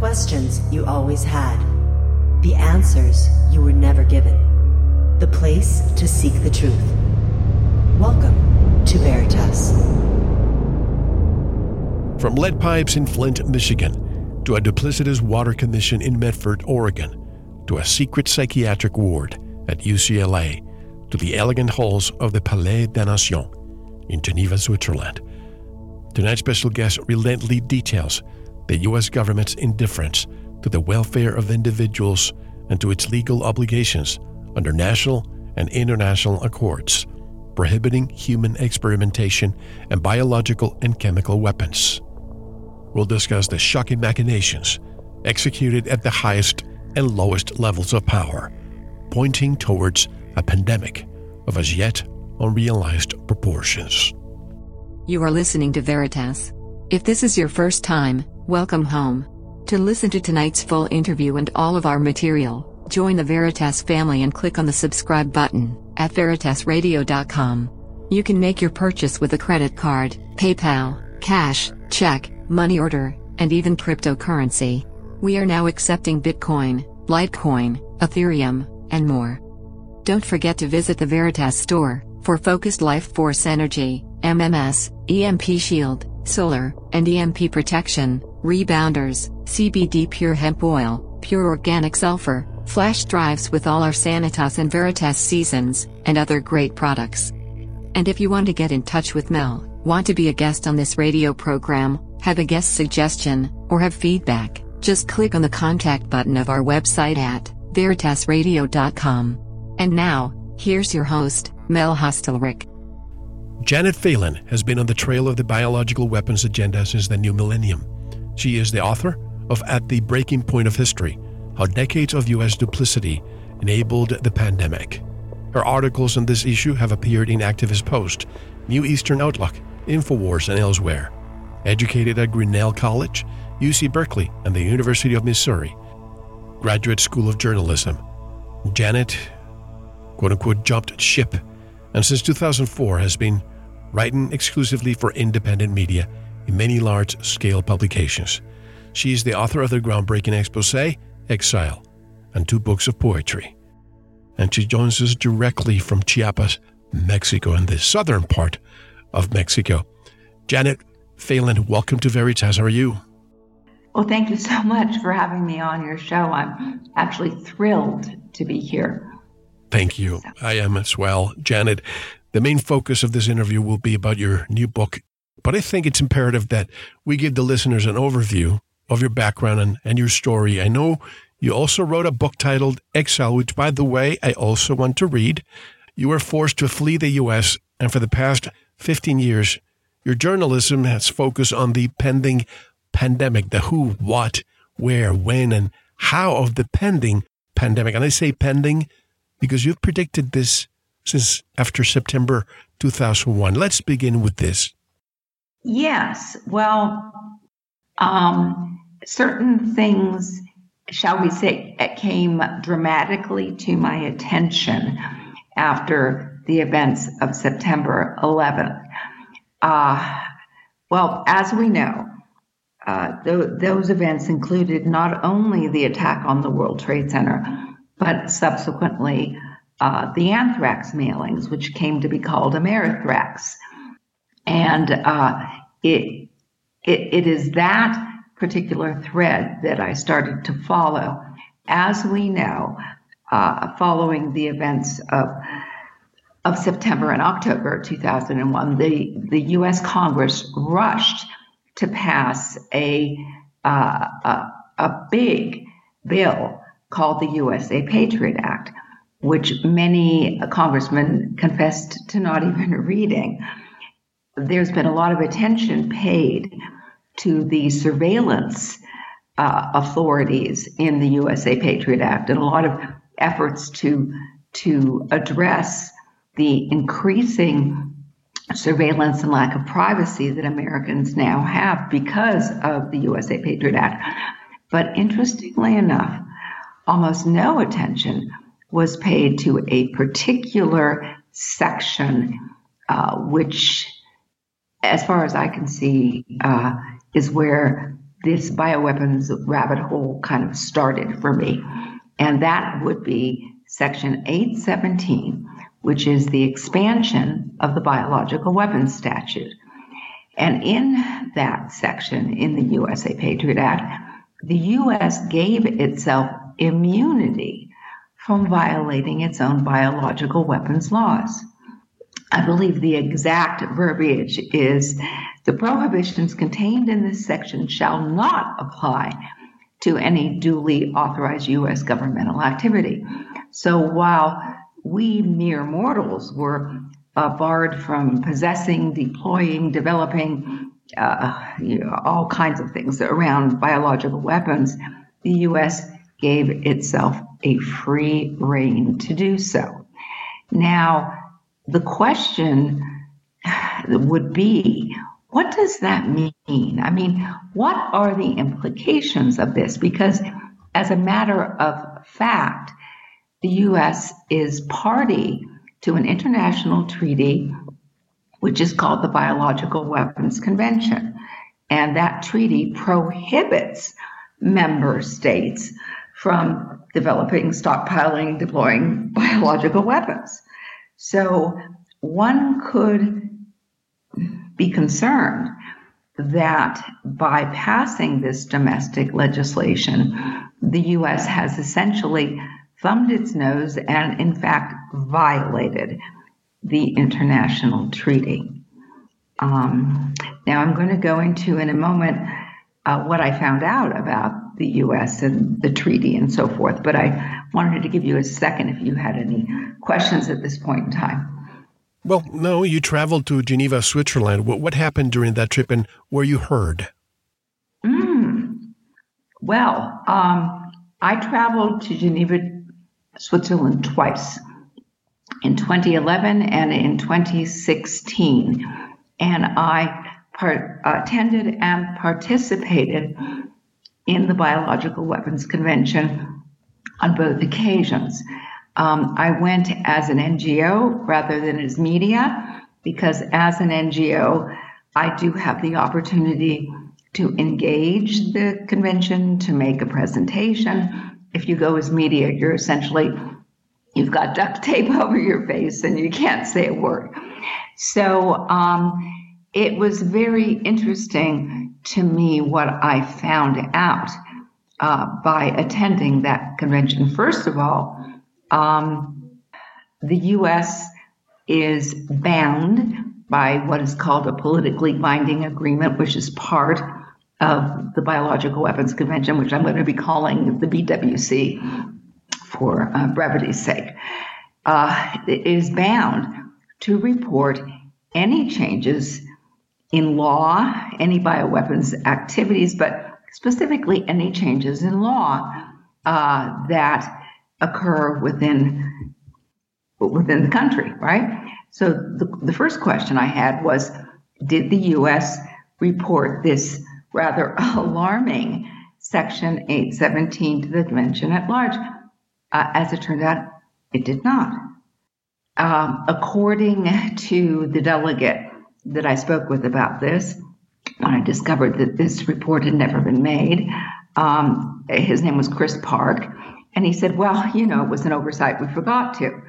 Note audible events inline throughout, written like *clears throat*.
questions you always had, the answers you were never given, the place to seek the truth. Welcome to Veritas. From lead pipes in Flint, Michigan, to a duplicitous water commission in Medford, Oregon, to a secret psychiatric ward at UCLA, to the elegant halls of the Palais des Nations in Geneva, Switzerland. Tonight's special guest relentlessly details the U.S. government's indifference to the welfare of individuals and to its legal obligations under national and international accords prohibiting human experimentation and biological and chemical weapons. We'll discuss the shocking machinations executed at the highest and lowest levels of power, pointing towards a pandemic of as yet unrealized proportions. You are listening to Veritas. If this is your first time, welcome home. To listen to tonight's full interview and all of our material, join the Veritas family and click on the subscribe button at veritasradio.com. You can make your purchase with a credit card, PayPal, cash, check, money order, and even cryptocurrency. We are now accepting Bitcoin, Litecoin, Ethereum, and more. Don't forget to visit the Veritas store for focused life force energy, MMS, EMP shield, solar, and EMP protection, rebounders, CBD pure hemp oil, pure organic sulfur, flash drives with all our Sanitas and Veritas seasons, and other great products. And if you want to get in touch with Mel, want to be a guest on this radio program, have a guest suggestion, or have feedback, just click on the contact button of our website at veritasradio.com. And now, here's your host, Mel Hostelrick. Janet Phelan has been on the trail of the biological weapons agenda since the new millennium. She is the author of At the Breaking Point of History How Decades of U.S. Duplicity Enabled the Pandemic. Her articles on this issue have appeared in Activist Post, New Eastern Outlook, InfoWars, and elsewhere. Educated at Grinnell College, UC Berkeley, and the University of Missouri. Graduate School of Journalism. Janet, quote unquote, jumped ship, and since 2004 has been writing exclusively for independent media in many large scale publications. She is the author of the groundbreaking expose, Exile, and two books of poetry. And she joins us directly from Chiapas, Mexico, in the southern part of Mexico. Janet Phelan, welcome to Veritas. How are you? Well, thank you so much for having me on your show. I'm actually thrilled to be here. Thank you. I am as well. Janet, the main focus of this interview will be about your new book, but I think it's imperative that we give the listeners an overview of your background and, and your story. I know you also wrote a book titled Exile, which, by the way, I also want to read. You were forced to flee the U.S., and for the past 15 years, your journalism has focused on the pending pandemic the who, what, where, when, and how of the pending pandemic. And I say pending because you've predicted this since after September 2001. Let's begin with this. Yes. Well, um, certain things, shall we say, came dramatically to my attention after the events of September 11th. Uh, well, as we know, uh, th- those events included not only the attack on the World Trade Center, but subsequently uh, the anthrax mailings, which came to be called Amerithrax. And uh, it, it, it is that particular thread that I started to follow. As we know, uh, following the events of of September and October 2001, the, the U.S. Congress rushed to pass a, uh, a, a big bill called the USA Patriot Act, which many congressmen confessed to not *laughs* even reading. There's been a lot of attention paid to the surveillance uh, authorities in the USA Patriot Act and a lot of efforts to to address the increasing surveillance and lack of privacy that Americans now have because of the USA Patriot Act. But interestingly enough, almost no attention was paid to a particular section, uh, which, as far as I can see, uh, is where this bioweapons rabbit hole kind of started for me. And that would be Section 817, which is the expansion of the Biological Weapons Statute. And in that section in the USA Patriot Act, the U.S. gave itself immunity from violating its own biological weapons laws. I believe the exact verbiage is the prohibitions contained in this section shall not apply to any duly authorized U.S. governmental activity. So while we mere mortals were uh, barred from possessing, deploying, developing uh, you know, all kinds of things around biological weapons, the U.S. gave itself a free rein to do so. Now, the question would be what does that mean? I mean, what are the implications of this? Because, as a matter of fact, the U.S. is party to an international treaty which is called the Biological Weapons Convention. And that treaty prohibits member states from developing, stockpiling, deploying *laughs* biological weapons. So one could be concerned that by passing this domestic legislation, the U.S. has essentially thumbed its nose and, in fact, violated the international treaty. Um, now, I'm going to go into in a moment uh, what I found out about the U.S. and the treaty and so forth, but I wanted to give you a second if you had any questions at this point in time. Well, no, you traveled to Geneva, Switzerland. What, what happened during that trip and were you heard? Mm. Well, um, I traveled to Geneva, Switzerland twice in 2011 and in 2016. And I part, attended and participated in the Biological Weapons Convention on both occasions. Um, I went as an NGO rather than as media because, as an NGO, I do have the opportunity to engage the convention, to make a presentation. If you go as media, you're essentially you've got duct tape *laughs* over your face and you can't say a word. So um, it was very interesting to me what I found out uh, by attending that convention. First of all, um, the U.S. is bound by what is called a politically binding agreement, which is part of the Biological Weapons Convention, which I'm going to be calling the BWC for uh, brevity's sake. Uh, is bound to report any changes in law, any bioweapons activities, but specifically any changes in law uh, that occur within within the country, right? So the, the first question I had was, did the U.S. report this rather *laughs* alarming Section 817 to the Convention at large? Uh, as it turned out, it did not. Um, according to the delegate that I spoke with about this, when I discovered that this report had never been made, um, his name was Chris Park, and he said, Well, you know, it was an oversight. We forgot to.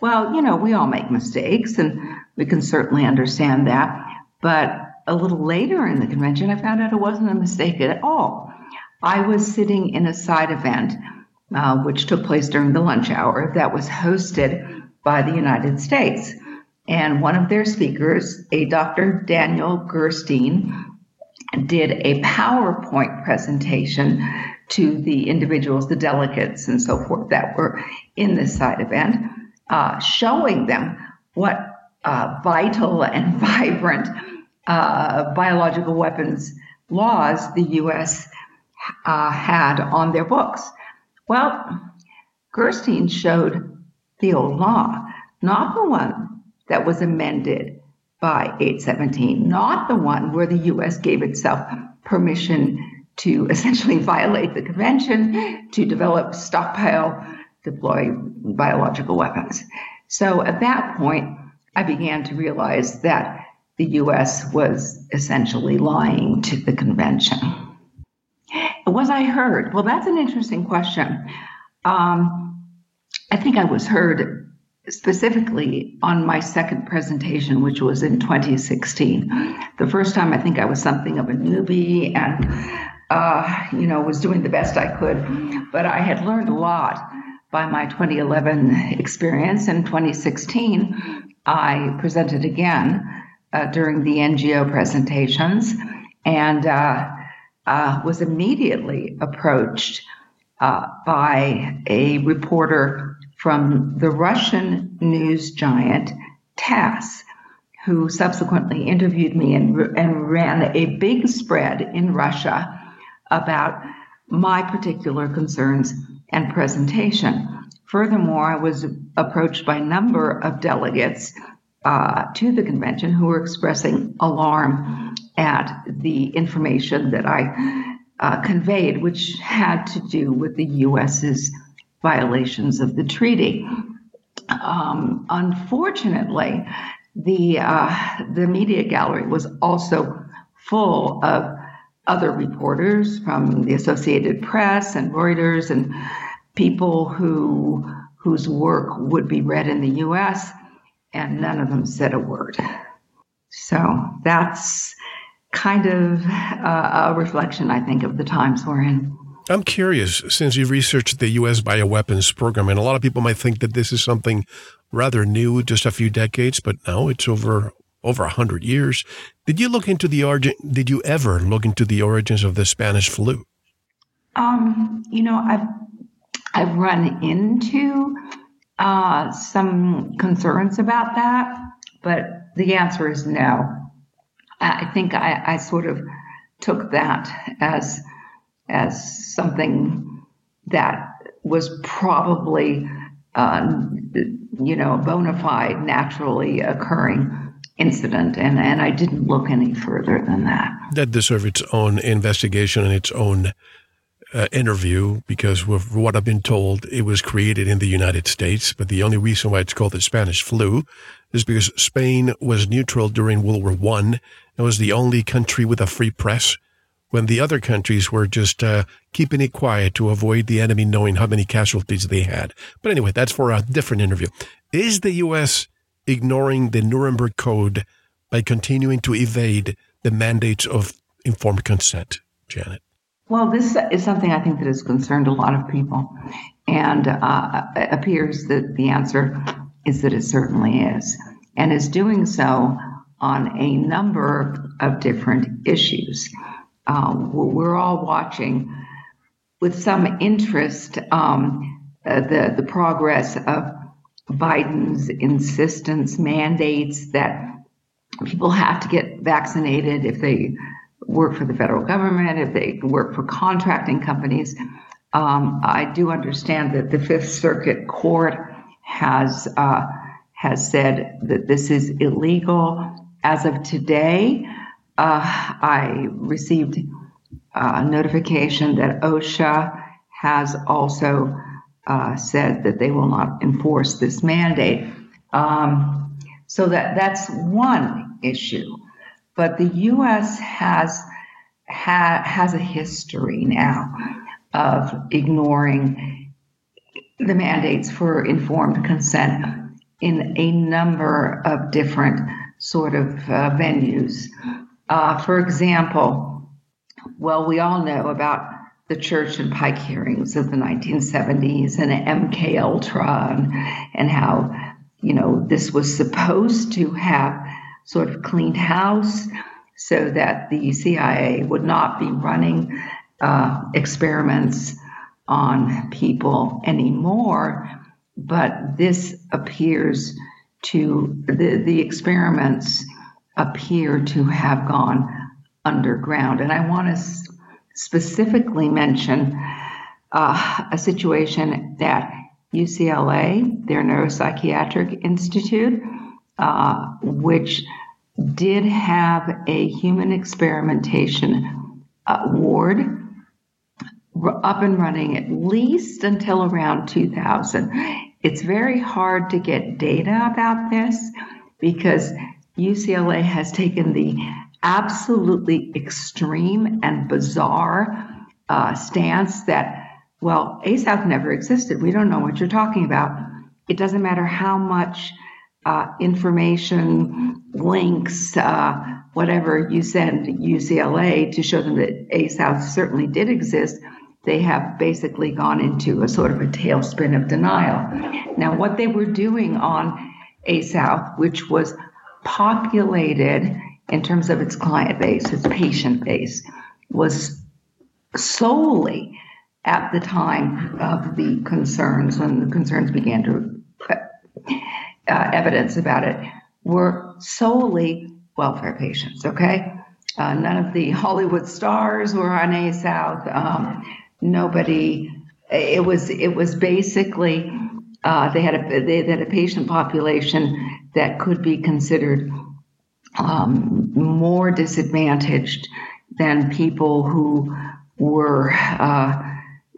Well, you know, we all make mistakes, and we can certainly understand that. But a little later in the convention, I found out it wasn't a mistake at all. I was sitting in a side event, uh, which took place during the lunch hour, that was hosted by the United States. And one of their speakers, a Dr. Daniel Gerstein, did a PowerPoint presentation to the individuals, the delegates, and so forth that were in this side event, uh, showing them what uh, vital and *laughs* vibrant uh, biological weapons laws the U.S. Uh, had on their books. Well, Gerstein showed the old law, not the one that was amended by 817, not the one where the U.S. gave itself permission to *laughs* essentially violate the convention, to develop, stockpile, deploy biological weapons. So at that point, I began to realize that the US was essentially lying to the convention. Was I heard? Well, that's an interesting question. Um, I think I was heard specifically on my second presentation, which was in 2016. The first time I think I was something of a newbie and, uh, you know, was doing the best I could, but I had learned a lot by my 2011 experience. In 2016, I presented again uh, during the NGO presentations and uh, uh, was immediately approached uh, by a reporter from the Russian news giant TASS, who subsequently interviewed me and, and ran a big spread in Russia about my particular concerns and presentation. Furthermore, I was approached by a number of delegates uh, to the convention who were expressing alarm at the information that I uh, conveyed, which had to do with the U.S.'s violations of the treaty. Um, unfortunately, the uh, the media gallery was also full of other reporters from the Associated Press and Reuters and people who whose work would be read in the U.S. and none of them said a word. So that's kind of uh, a reflection, I think, of the times we're in. I'm curious, since you've researched the U.S. bioweapons program, and a lot of people might think that this is something rather new, just a few decades, but now it's over over a hundred years. Did you look into the origin? Did you ever look into the origins of the Spanish flu? Um, you know, I've I've run into uh, some concerns about that, but the answer is no. I think I, I sort of took that as as something that was probably, uh, you know, a bona fide, naturally occurring incident, and, and I didn't look any further than that. That deserves its own investigation and its own uh, interview because, with what I've been told, it was created in the United States, but the only reason why it's called the Spanish flu is because Spain was neutral during World War One. It was the only country with a free press when the other countries were just uh, keeping it quiet to avoid the enemy knowing how many casualties they had. But anyway, that's for a different interview. Is the U.S. ignoring the Nuremberg Code by continuing to evade the mandates of informed consent, Janet? Well, this is something I think that has concerned a lot of people, and uh, appears that the answer is that it certainly is, and is doing so on a number of different issues. Uh, we're all watching with some interest um, uh, the the progress of Biden's insistence mandates that people have to get vaccinated if they work for the federal government, if they work for contracting companies. Um, I do understand that the Fifth Circuit Court has uh, has said that this is illegal as of today. Uh, I received a notification that OSHA has also uh, said that they will not enforce this mandate. Um, so that that's one issue. But the U.S. has ha, has a history now of ignoring the mandates for informed consent in a number of different sort of uh, venues. Uh, for example, well, we all know about the Church and Pike hearings of the 1970s and MK Ultra and, and how you know this was supposed to have sort of cleaned house so that the CIA would not be running uh, experiments on people anymore. But this appears to the the experiments appear to have gone underground. And I want to s- specifically mention uh, a situation that UCLA, their neuropsychiatric institute, uh, which did have a human experimentation uh, ward up and running at least until around 2000. It's very hard to get data about this because UCLA has taken the absolutely extreme and bizarre uh, stance that, well, ASouth never existed. We don't know what you're talking about. It doesn't matter how much uh, information, links, uh, whatever you send UCLA to show them that ASouth certainly did exist. They have basically gone into a sort of a tailspin of denial. Now, what they were doing on ASouth, which was populated in terms of its client base, its patient base, was solely at the time of the concerns, when the concerns began to uh, evidence about it, were solely welfare patients, okay? Uh, none of the Hollywood stars were on ASouth. Um, nobody, it was, it was basically, uh, they, had a, they had a patient population that could be considered um, more disadvantaged than people who were uh,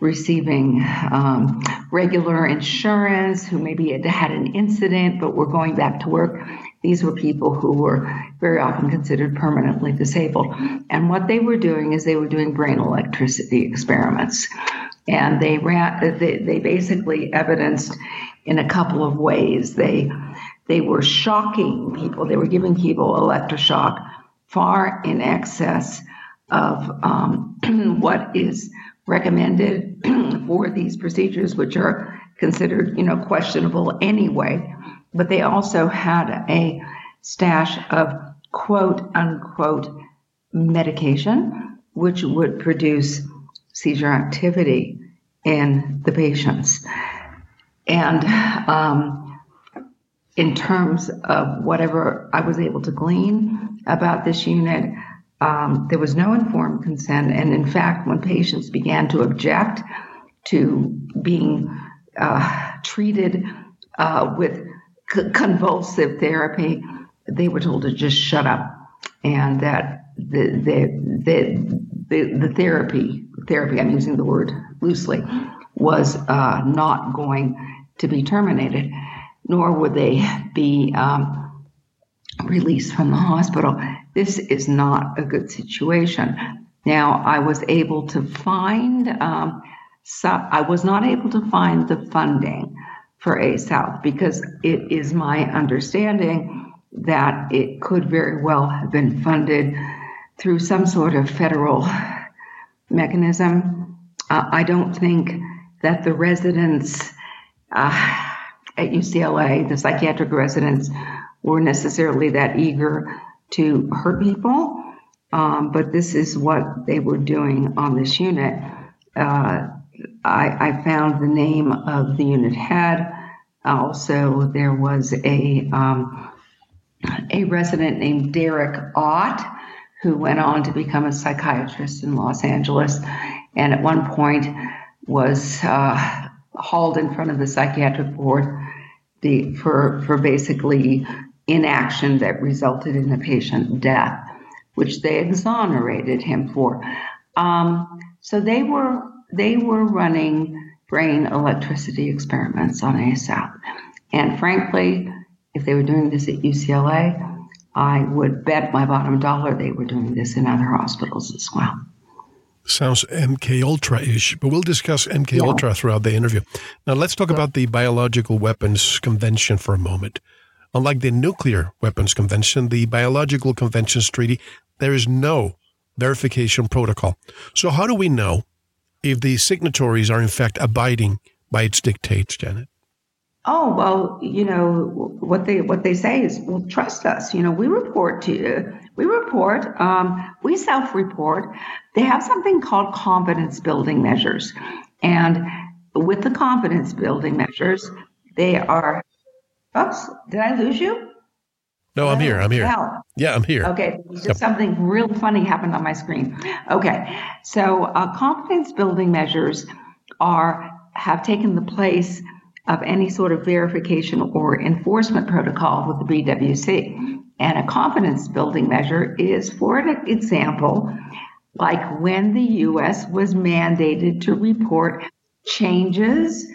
receiving um, regular insurance, who maybe had had an incident but were going back to work. These were people who were very often considered permanently disabled. And what they were doing is they were doing brain electricity experiments. And they ran, they, they basically evidenced in a couple of ways. They, they were shocking people, they were giving people electroshock far in excess of um, *clears throat* what is recommended *clears throat* for these procedures, which are considered, you know, questionable anyway. But they also had a stash of quote unquote medication, which would produce seizure activity in the patients. And um, in terms of whatever I was able to glean about this unit, um, there was no informed consent. And in fact, when patients began to object to being uh, treated uh, with c- convulsive therapy, they were told to just shut up and that the, the, the, the, the therapy, therapy, I'm using the word loosely, was uh, not going to be terminated, nor would they be um, released from the hospital this is not a good situation. Now, I was able to find, um, so I was not able to find the funding for A South because it is my understanding that it could very well have been funded through some sort of federal mechanism. Uh, I don't think that the residents uh, at UCLA, the psychiatric residents, were necessarily that eager to hurt people. Um, but this is what they were doing on this unit. Uh, I, I, found the name of the unit head. Also, there was a um, a resident named Derek Ott who went on to become a psychiatrist in Los Angeles, and at one point was uh, hauled in front of the psychiatric board the, for for basically inaction that resulted in the patient death, which they exonerated him for. Um, so they were they were running brain electricity experiments on ASAP, And frankly, if they were doing this at UCLA, I would bet my bottom dollar they were doing this in other hospitals as well. Sounds MK Ultra ish, but we'll discuss MK yeah. Ultra throughout the interview. Now let's talk about the Biological Weapons Convention for a moment. Unlike the Nuclear Weapons Convention, the Biological Conventions Treaty, there is no verification protocol. So, how do we know if the signatories are in fact abiding by its dictates, Janet? Oh well, you know what they what they say is, well, trust us. You know, we report to you. We report. Um, we self-report. They have something called confidence building measures, and with the confidence building measures, they are Oops, did I lose you? No, I'm here. I'm here. Yeah, I'm here. Okay, just yep. something real funny happened on my screen. Okay, so uh, confidence building measures are have taken the place of any sort of verification or enforcement protocol with the BWC. And a confidence building measure is, for an example, like when the U.S. was mandated to report changes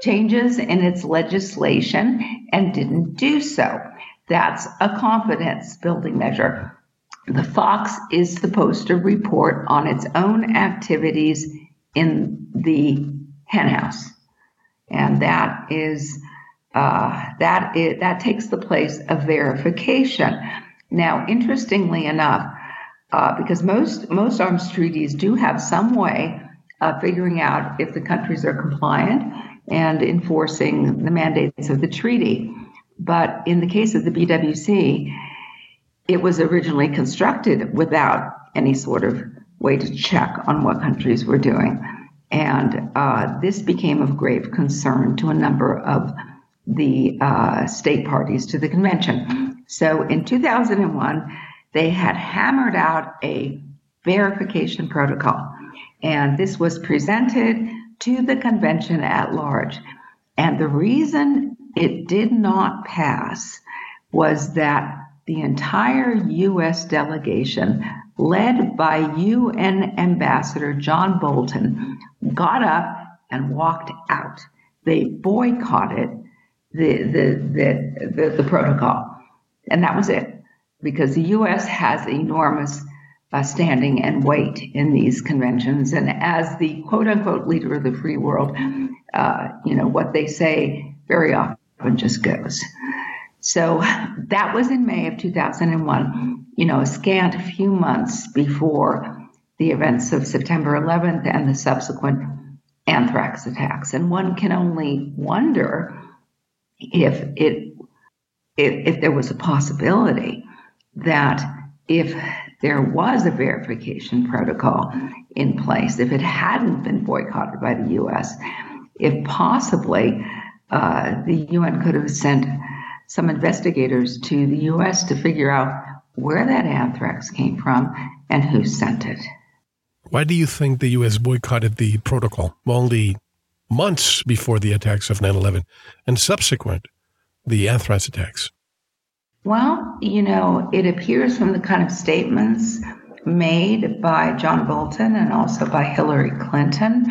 changes in its legislation and didn't do so. That's a confidence building measure. the Fox is supposed to report on its own activities in the henhouse, and that is uh, that is, that takes the place of verification. Now, interestingly enough, uh, because most most arms treaties do have some way of figuring out if the countries are compliant and enforcing the mandates of the treaty. But in the case of the BWC, it was originally constructed without any sort of way to check on what countries were doing. And uh, this became of grave concern to a number of the uh, state parties to the convention. So in 2001, they had hammered out a verification protocol, and this was presented to the convention at large. And the reason it did not pass was that the entire U.S. delegation, led by UN Ambassador John Bolton, got up and walked out. They boycotted the, the, the, the, the protocol. And that was it, because the U.S. has enormous uh, standing and weight in these conventions. And as the quote unquote leader of the free world, uh, you know, what they say very often just goes. So that was in May of 2001, you know, a scant few months before the events of September 11th and the subsequent anthrax attacks. And one can only wonder if it if, if there was a possibility that if there was a verification protocol in place, if it hadn't been boycotted by the U.S., if possibly uh, the UN could have sent some investigators to the U.S. to figure out where that anthrax came from and who sent it. Why do you think the U.S. boycotted the protocol only months before the attacks of 9 11 and subsequent the anthrax attacks? Well, you know, it appears from the kind of statements made by John Bolton and also by Hillary Clinton,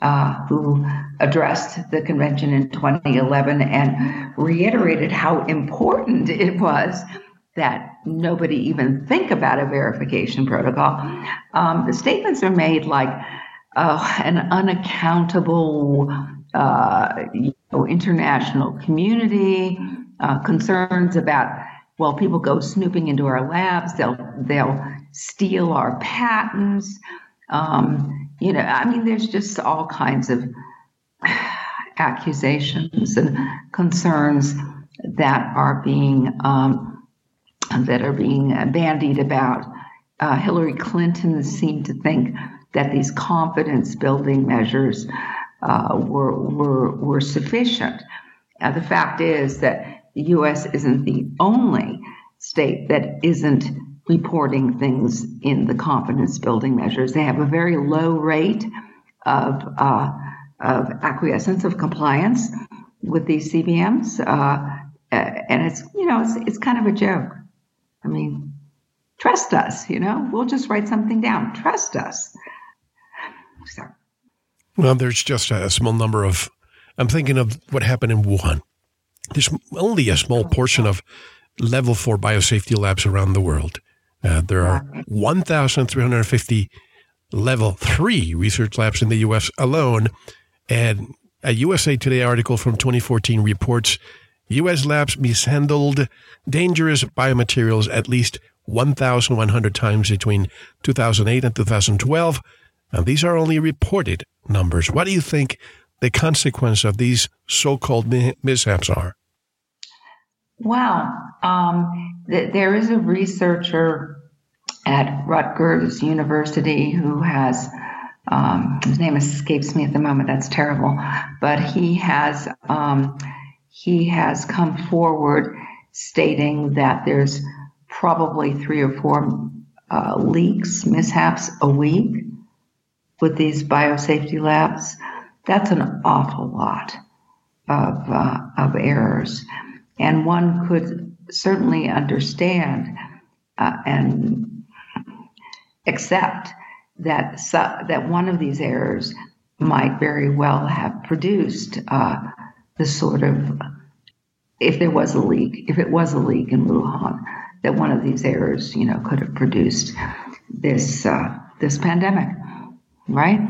uh, who addressed the convention in 2011 and reiterated how important it was that nobody even think about a verification protocol. Um, the statements are made like uh, an unaccountable uh, you know, international community, uh, concerns about well, people go snooping into our labs, they'll they'll steal our patents. Um, you know, I mean, there's just all kinds of accusations and concerns that are being um, that are being bandied about. Uh, Hillary Clinton seemed to think that these confidence building measures uh, were, were, were sufficient. Uh, the fact is that the U.S. isn't the only state that isn't reporting things in the confidence building measures. They have a very low rate of, uh, of acquiescence, of compliance with these CBMs. Uh, and it's, you know, it's, it's kind of a joke. I mean, trust us, you know, we'll just write something down. Trust us. So. Well, there's just a small number of, I'm thinking of what happened in Wuhan. There's only a small portion of level four biosafety labs around the world. Uh, there are 1,350 level three research labs in the U.S. alone. And a USA Today article from 2014 reports U.S. labs mishandled dangerous biomaterials at least 1,100 times between 2008 and 2012. And these are only reported numbers. What do you think the consequence of these so-called mishaps are? Well, um, th- there is a researcher at Rutgers University who has um, his name escapes me at the moment. That's terrible, but he has um, he has come forward stating that there's probably three or four uh, leaks, mishaps a week with these biosafety labs. That's an awful lot of uh, of errors. And one could certainly understand uh, and accept that that one of these errors might very well have produced uh, the sort of if there was a leak, if it was a leak in Wuhan, that one of these errors, you know, could have produced this uh, this pandemic, right?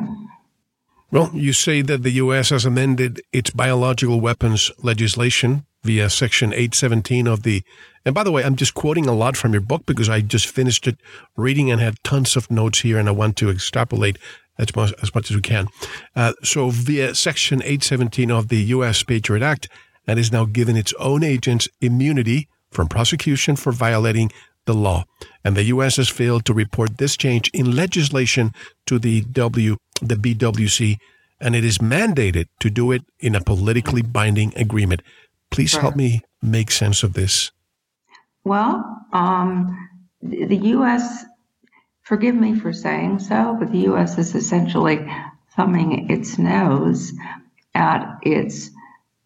Well, you say that the U.S. has amended its biological weapons legislation via Section 817 of the. And by the way, I'm just quoting a lot from your book because I just finished it reading and had tons of notes here, and I want to extrapolate as much as, much as we can. Uh, so, via Section 817 of the U.S. Patriot Act, and is now given its own agents immunity from prosecution for violating the law. And the U.S. has failed to report this change in legislation to the W the BWC, and it is mandated to do it in a politically binding agreement. Please help me make sense of this. Well, um, the U.S., forgive me for saying so, but the U.S. is essentially thumbing its nose at its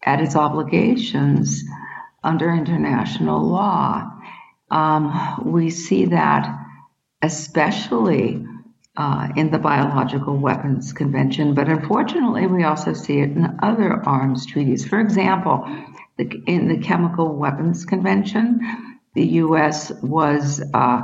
at its obligations under international law. Um, we see that especially uh, in the Biological Weapons Convention, but unfortunately, we also see it in other arms treaties. For example, the, in the Chemical Weapons Convention, the U.S. was uh,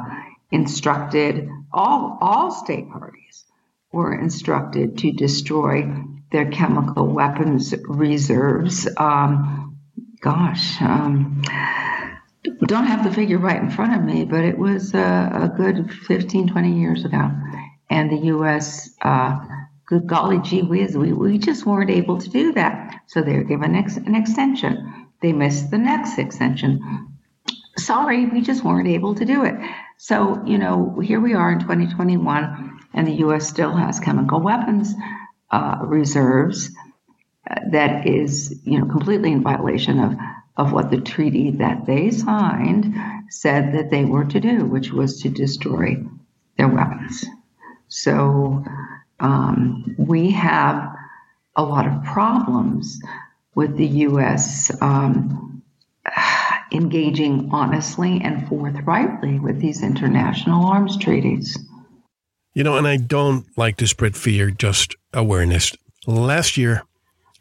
instructed, all, all state parties were instructed to destroy their chemical weapons reserves. Um, gosh, um, don't have the figure right in front of me, but it was a, a good 15, 20 years ago and the U.S. Uh, good golly gee whiz, we, we just weren't able to do that. So they were given ex- an extension. They missed the next extension. Sorry, we just weren't able to do it. So, you know, here we are in 2021, and the U.S. still has chemical weapons uh, reserves uh, that is, you know, completely in violation of, of what the treaty that they signed said that they were to do, which was to destroy their weapons. So um, we have a lot of problems with the U.S. Um, engaging honestly and forthrightly with these international arms treaties. You know, and I don't like to spread fear, just awareness. Last year,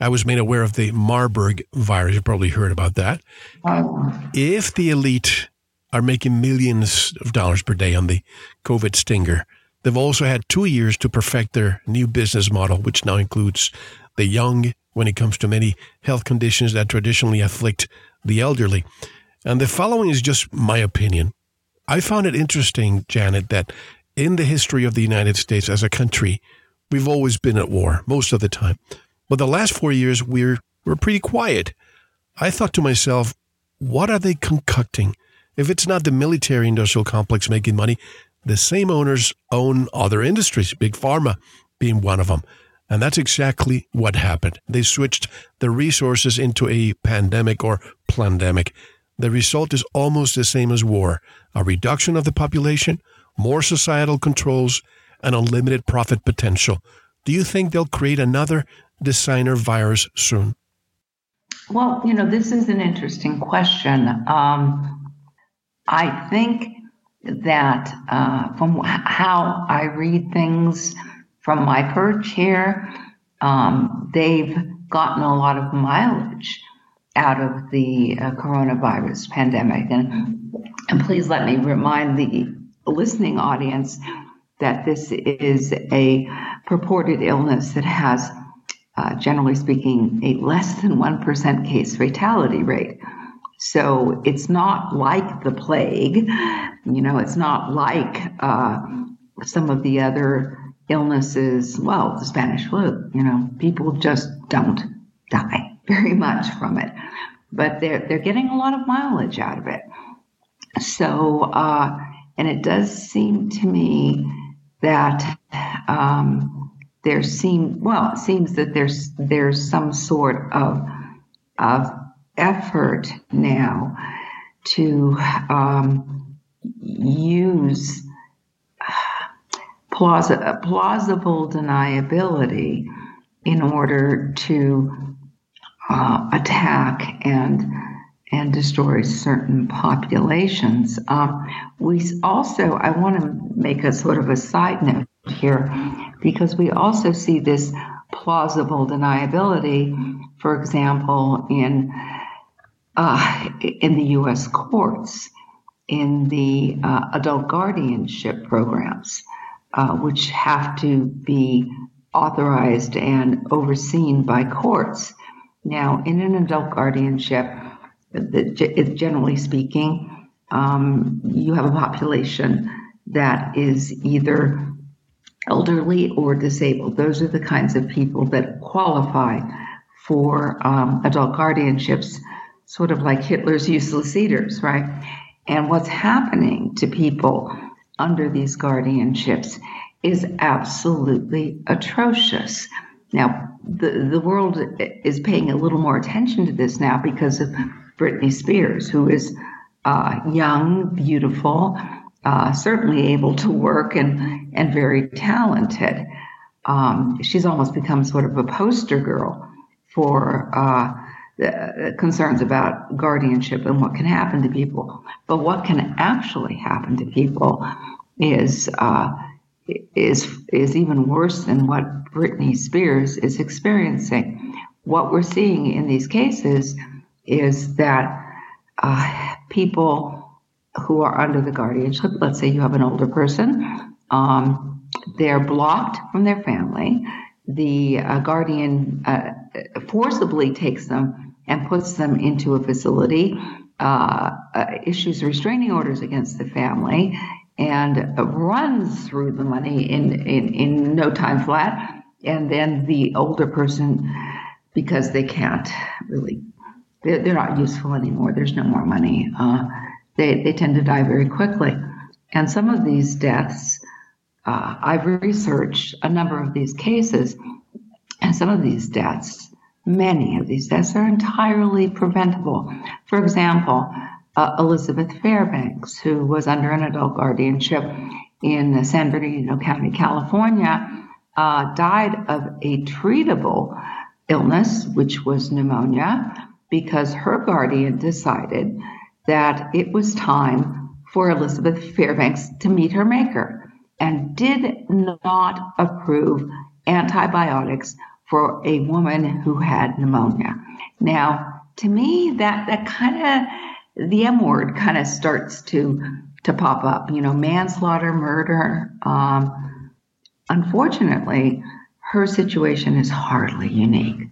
I was made aware of the Marburg virus. You probably heard about that. Oh. If the elite are making millions of dollars per day on the COVID stinger, They've also had two years to perfect their new business model, which now includes the young when it comes to many health conditions that traditionally afflict the elderly. And the following is just my opinion. I found it interesting, Janet, that in the history of the United States as a country, we've always been at war most of the time. But the last four years, we're, we're pretty quiet. I thought to myself, what are they concocting? If it's not the military industrial complex making money, the same owners own other industries, big pharma being one of them. And that's exactly what happened. They switched the resources into a pandemic or plandemic. The result is almost the same as war a reduction of the population, more societal controls, and unlimited profit potential. Do you think they'll create another designer virus soon? Well, you know, this is an interesting question. Um, I think that uh, from how I read things from my perch here, um, they've gotten a lot of mileage out of the uh, coronavirus pandemic. And, and please let me remind the listening audience that this is a purported illness that has, uh, generally speaking, a less than 1% case fatality rate. So it's not like the plague, you know, it's not like uh, some of the other illnesses. Well, the Spanish flu, you know, people just don't die *laughs* very much from it, but they're they're getting a lot of mileage out of it. So, uh, and it does seem to me that um, there seem well, it seems that there's there's some sort of of effort now to um, use plausi- plausible deniability in order to uh, attack and and destroy certain populations. Um, we also, I want to make a sort of a side note here, because we also see this plausible deniability, for example, in uh, in the U.S. courts. in the uh, adult guardianship programs, uh, which have to be authorized and overseen by courts. Now, in an adult guardianship, generally speaking, um, you have a population that is either elderly or disabled. Those are the kinds of people that qualify for um, adult guardianships, sort of like Hitler's useless eaters, right? And what's happening to people under these guardianships is absolutely atrocious. Now, the, the world is paying a little more attention to this now because of Britney Spears, who is uh, young, beautiful, uh, certainly able to work and, and very talented. Um, she's almost become sort of a poster girl for uh, the concerns about guardianship and what can happen to people. But what can actually happen to people is uh, is is even worse than what Britney Spears is experiencing. What we're seeing in these cases is that uh, people who are under the guardianship, let's say you have an older person, um, they're blocked from their family. The uh, guardian uh, forcibly takes them and puts them into a facility, uh, issues restraining orders against the family, and runs through the money in, in, in no time flat. And then the older person, because they can't really, they're, they're not useful anymore, there's no more money, uh, they, they tend to die very quickly. And some of these deaths, uh, I've researched a number of these cases, and some of these deaths, many of these deaths, are entirely preventable. For example, uh, Elizabeth Fairbanks, who was under an adult guardianship in San Bernardino County, California, uh, died of a treatable illness, which was pneumonia, because her guardian decided that it was time for Elizabeth Fairbanks to meet her maker and did not approve antibiotics for a woman who had pneumonia. Now, to me, that, that kind of the M word kind of starts to to pop up. You know, manslaughter, murder. Um, unfortunately, her situation is hardly unique.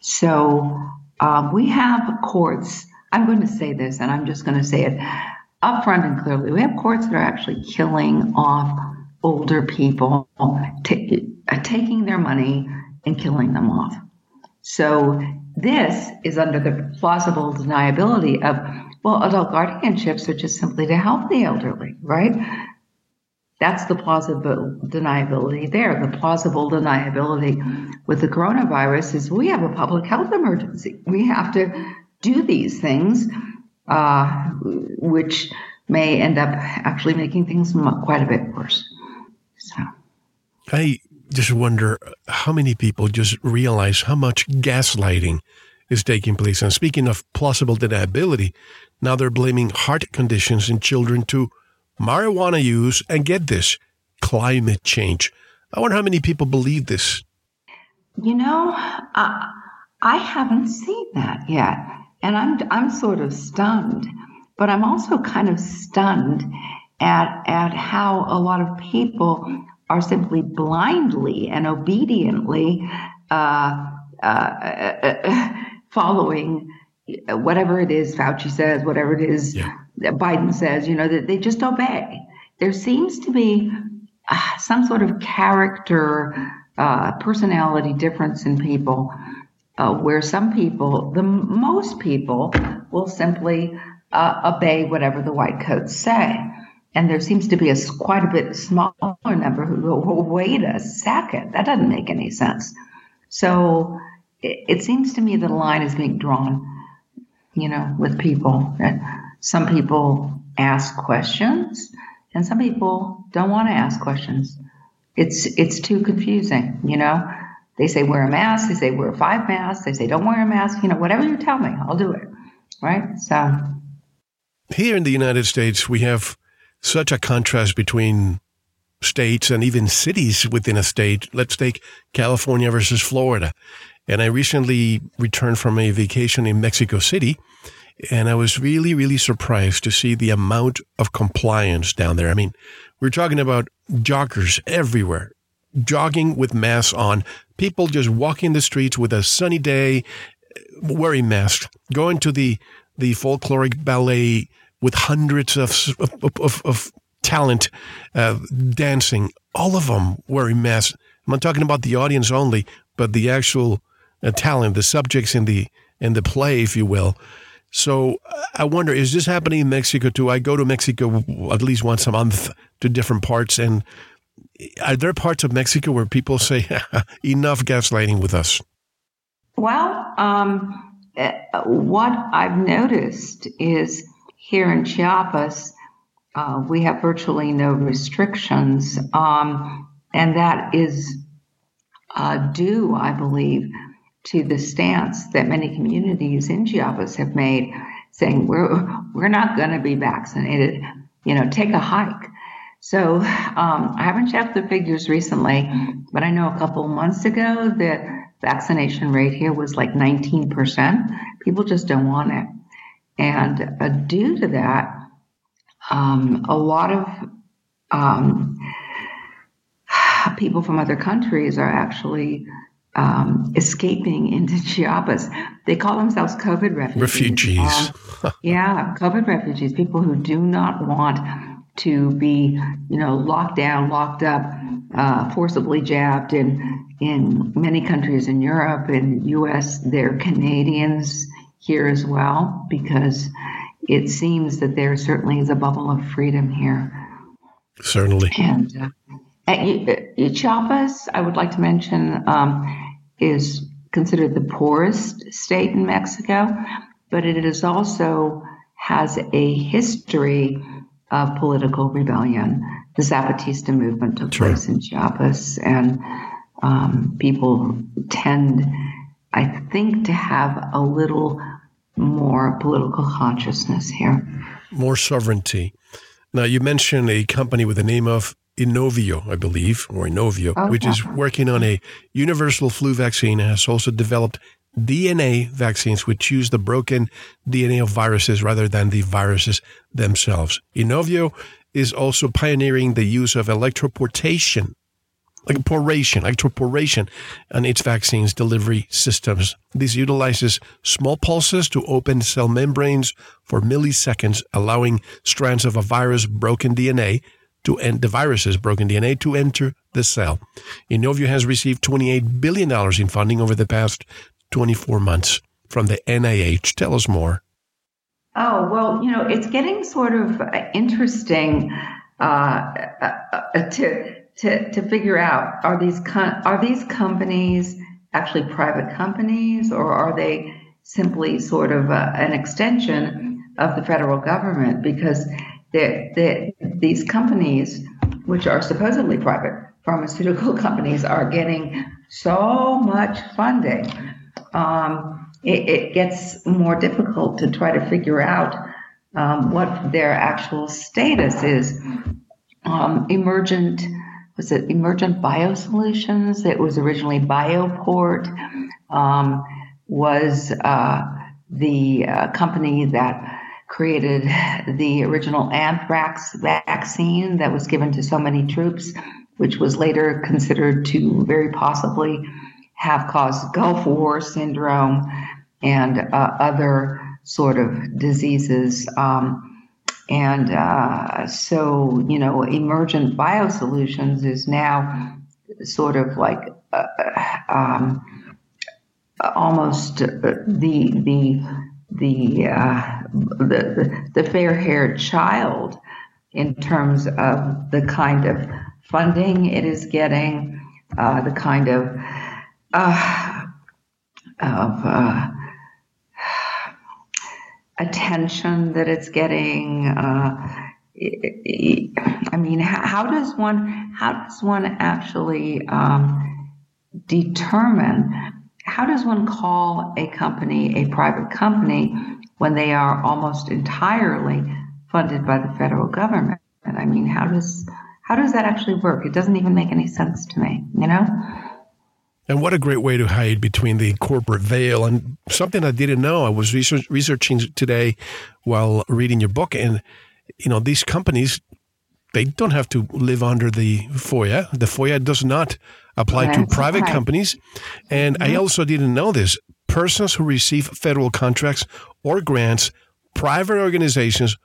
So um, we have courts. I'm going to say this, and I'm just going to say it upfront and clearly. We have courts that are actually killing off older people, t- taking their money and killing them off. So this is under the plausible deniability of well, adult guardianships are just simply to help the elderly, right? That's the plausible deniability there. The plausible deniability with the coronavirus is we have a public health emergency. We have to do these things, uh, which may end up actually making things quite a bit worse. So. I just wonder how many people just realize how much gaslighting is taking place. And speaking of plausible deniability, now they're blaming heart conditions in children to marijuana use and get this climate change. I wonder how many people believe this. You know, uh, I haven't seen that yet, and I'm I'm sort of stunned. But I'm also kind of stunned at at how a lot of people are simply blindly and obediently uh, uh, uh, following whatever it is Fauci says, whatever it is yeah. Biden says, you know, that they just obey. There seems to be uh, some sort of character, uh, personality difference in people, uh, where some people, the most people, will simply uh, obey whatever the white coats say. And there seems to be a quite a bit smaller number who go, well, wait a second, that doesn't make any sense. So it, it seems to me a line is being drawn you know, with people. Some people ask questions and some people don't want to ask questions. It's it's too confusing, you know. They say wear a mask, they say wear five masks, they say don't wear a mask, you know, whatever you tell me, I'll do it. Right? So here in the United States, we have such a contrast between states and even cities within a state. Let's take California versus Florida. And I recently returned from a vacation in Mexico City. and I was really, really surprised to see the amount of compliance down there. I mean, we're talking about joggers everywhere, jogging with masks on, people just walking the streets with a sunny day, wearing masks, going to the the folkloric ballet with hundreds of of, of, of talent uh, dancing, all of them wearing masks. I'm not talking about the audience only, but the actual uh, talent, the subjects in the in the play, if you will. So I wonder, is this happening in Mexico too? I go to Mexico at least once a month to different parts, and are there parts of Mexico where people say, *laughs* "Enough gaslighting with us"? Well, um, uh, what I've noticed is here in Chiapas, uh, we have virtually no restrictions, um, and that is uh, due, I believe, to the stance that many communities in Chiapas have made, saying we're we're not going to be vaccinated. You know, take a hike. So um, I haven't checked the figures recently, but I know a couple months ago the vaccination rate here was like 19%. People just don't want it, and uh, due to that, um, a lot of um, *sighs* people from other countries are actually um, escaping into *laughs* Chiapas. They call themselves COVID refugees. Refugees. Yeah, COVID refugees, people who do not want to be, you know, locked down, locked up, uh, forcibly jabbed in in many countries in Europe and U.S. They're Canadians here as well because it seems that there certainly is a bubble of freedom here. Certainly. And uh, at Chiapas, I would like to mention, um, is considered the poorest state in Mexico, but it is also has a history of political rebellion. The Zapatista movement took sure. place in Chiapas, and um, people tend, I think, to have a little more political consciousness here. More sovereignty. Now, you mentioned a company with the name of Inovio, I believe, or Inovio, okay. which is working on a universal flu vaccine and has also developed DNA vaccines which use the broken DNA of viruses rather than the viruses themselves. Inovio is also pioneering the use of electroporation like poration, electroporation on its vaccines delivery systems. This utilizes small pulses to open cell membranes for milliseconds, allowing strands of a virus broken DNA to end the virus's broken DNA to enter the cell. Inovio has received $28 billion in funding over the past 24 months from the NIH. Tell us more. Oh, well, you know, it's getting sort of interesting uh, uh, uh to to, to figure out are these are these companies actually private companies or are they simply sort of a, an extension of the federal government? Because they're, they're, these companies which are supposedly private pharmaceutical *laughs* companies are getting so much funding. Um, it, it, gets more difficult to try to figure out um, what their actual status is. Um, emergent was it Emergent Biosolutions? It was originally Bioport, um, was uh, the uh, company that created the original anthrax vaccine that was given to so many troops, which was later considered to very possibly have caused Gulf War syndrome and uh, other sort of diseases. Um, and uh, so, you know, emergent biosolutions is now sort of like uh, um, almost uh, the the the, uh, the the fair-haired child in terms of the kind of funding it is getting, uh, the kind of uh, of attention that it's getting. Uh, I mean, how does one how does one actually um, determine? How does one call a company a private company when they are almost entirely funded by the federal government? And I mean, how does how does that actually work? It doesn't even make any sense to me, you know. And what a great way to hide between the corporate veil. And something I didn't know, I was research, researching today while reading your book. And, you know, these companies, they don't have to live under the FOIA. The FOIA does not apply That's to private right. companies. And mm-hmm. I also didn't know this. Persons who receive federal contracts or grants, private organizations,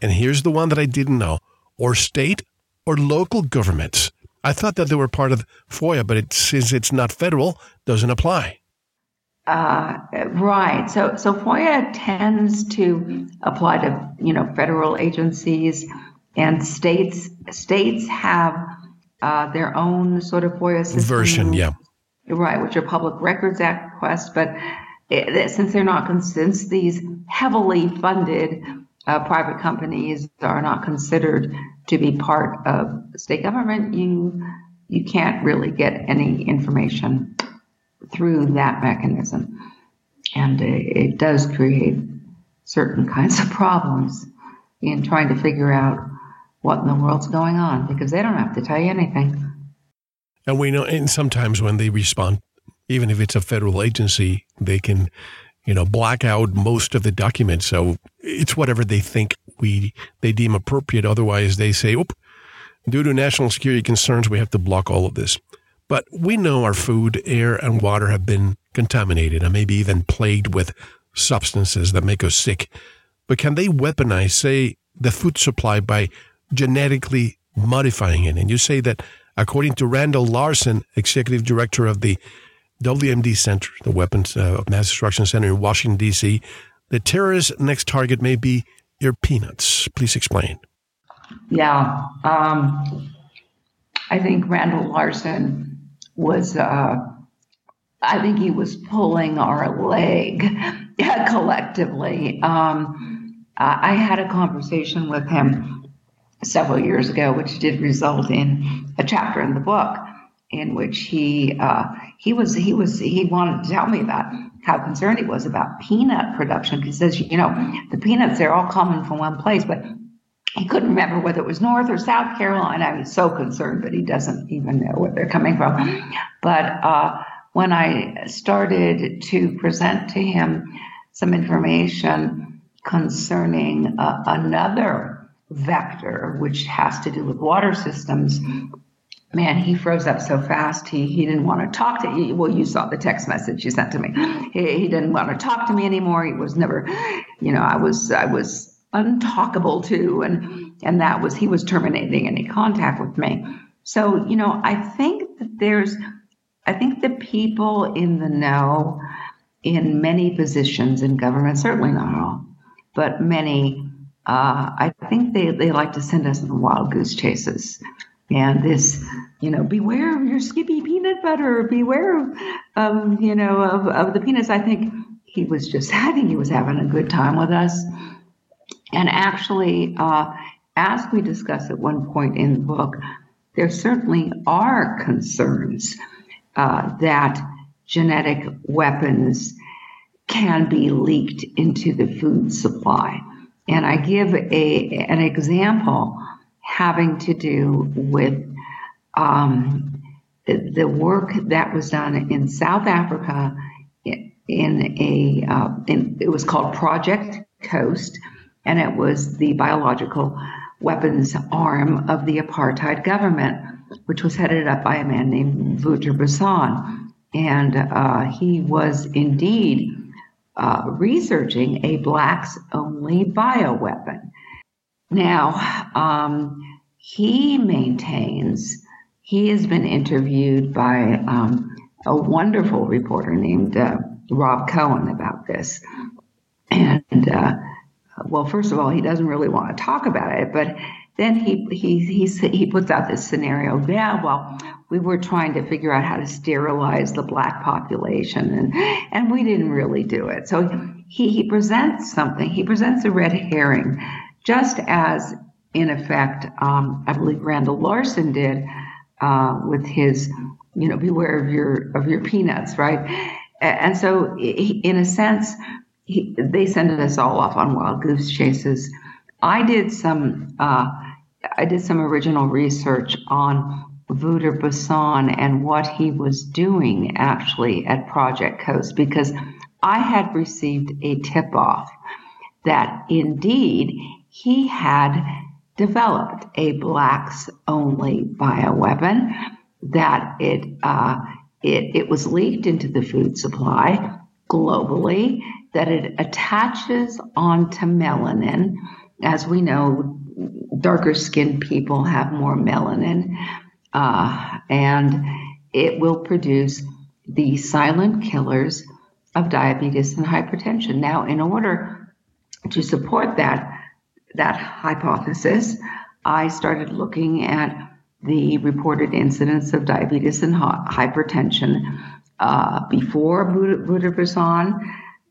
and here's the one that I didn't know, or state or local governments I thought that they were part of FOIA, but it, since it's not federal, doesn't apply. Uh, right. So, so FOIA tends to apply to you know federal agencies and states. States have uh, their own sort of FOIA system version. Yeah. Right, which are Public Records Act requests, but it, since they're not since these heavily funded uh, private companies are not considered to be part of state government, you you can't really get any information through that mechanism, and it, it does create certain kinds of problems in trying to figure out what in the world's going on because they don't have to tell you anything. And we know, and sometimes when they respond, even if it's a federal agency, they can you know, black out most of the documents. So it's whatever they think we they deem appropriate. Otherwise, they say, "Oop, due to national security concerns, we have to block all of this." But we know our food, air, and water have been contaminated and maybe even plagued with substances that make us sick. But can they weaponize, say, the food supply by genetically modifying it? And you say that, according to Randall Larsen, executive director of the WMD Center, the Weapons uh, of Mass Destruction Center in Washington, D.C. The terrorist's next target may be your peanuts. Please explain. Yeah. Um, I think Randall Larsen was, uh, I think he was pulling our leg *laughs* collectively. Um, I had a conversation with him several years ago, which did result in a chapter in the book in which he uh, he was he was he wanted to tell me about how concerned he was about peanut production. He says, you know, the peanuts they're all coming from one place, but he couldn't remember whether it was North or South Carolina. I was so concerned, but he doesn't even know where they're coming from. But uh, when I started to present to him some information concerning uh, another vector, which has to do with water systems, man, he froze up so fast. He he didn't want to talk to you. Well, you saw the text message you sent to me. He, he didn't want to talk to me anymore. He was never, you know, I was I was untalkable to, and and that was he was terminating any contact with me. So you know, I think that there's, I think the people in the know, in many positions in government, certainly not all, but many. Uh, I think they, they like to send us on wild goose chases and this you know beware of your skippy peanut butter. Beware of um, you know of, of the peanuts. I think he was just having he was having a good time with us. And actually uh, as we discuss at one point in the book there certainly are concerns uh, that genetic weapons can be leaked into the food supply. And i give a an example having to do with um, the work that was done in South Africa in a uh, in, it was called Project Coast, and it was the biological weapons arm of the apartheid government, which was headed up by a man named Wouter Basson, and uh, he was indeed uh, researching a blacks only bioweapon. Now, um, he maintains he has been interviewed by um, a wonderful reporter named uh, Rob Coen about this. And, uh, well, first of all, he doesn't really want to talk about it, but then he, he, he, he puts out this scenario. Yeah, well, we were trying to figure out how to sterilize the black population, and, and we didn't really do it. So he, he presents something, he presents a red herring just as, in effect, um, I believe Randall Larsen did uh, with his, you know, beware of your of your peanuts, right? And so, in a sense, he, they sent us all off on wild goose chases. I did some, uh, I did some original research on Wouter Basson and what he was doing actually at Project Coast because I had received a tip off that indeed he had developed a blacks only bioweapon, that it, uh, it, it was leaked into the food supply globally, that it attaches onto melanin. As we know, darker skinned people have more melanin, uh, and it will produce the silent killers of diabetes and hypertension. Now, in order to support that that hypothesis, I started looking at the reported incidence of diabetes and hypertension uh, before Wouter Basson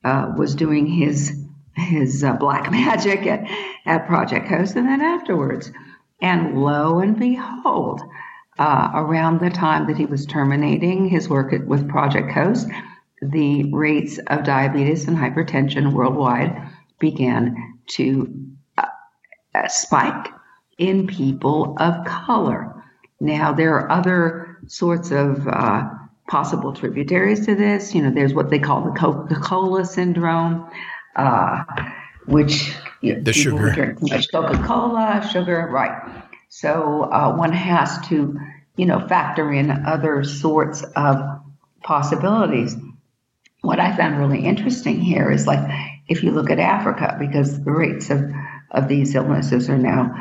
uh, was doing his his uh, black *laughs* magic at, at Project Coast, and then afterwards. And lo and behold, uh, around the time that he was terminating his work at, with Project Coast, the rates of diabetes and hypertension worldwide began to spike in people of color. Now, there are other sorts of uh, possible tributaries to this. You know, there's what they call the Coca Cola syndrome, uh, which you know, the sugar. drink much Coca Cola, sugar, right. So uh, one has to, you know, factor in other sorts of possibilities. What I found really interesting here is like if you look at Africa, because the rates of, of these illnesses are now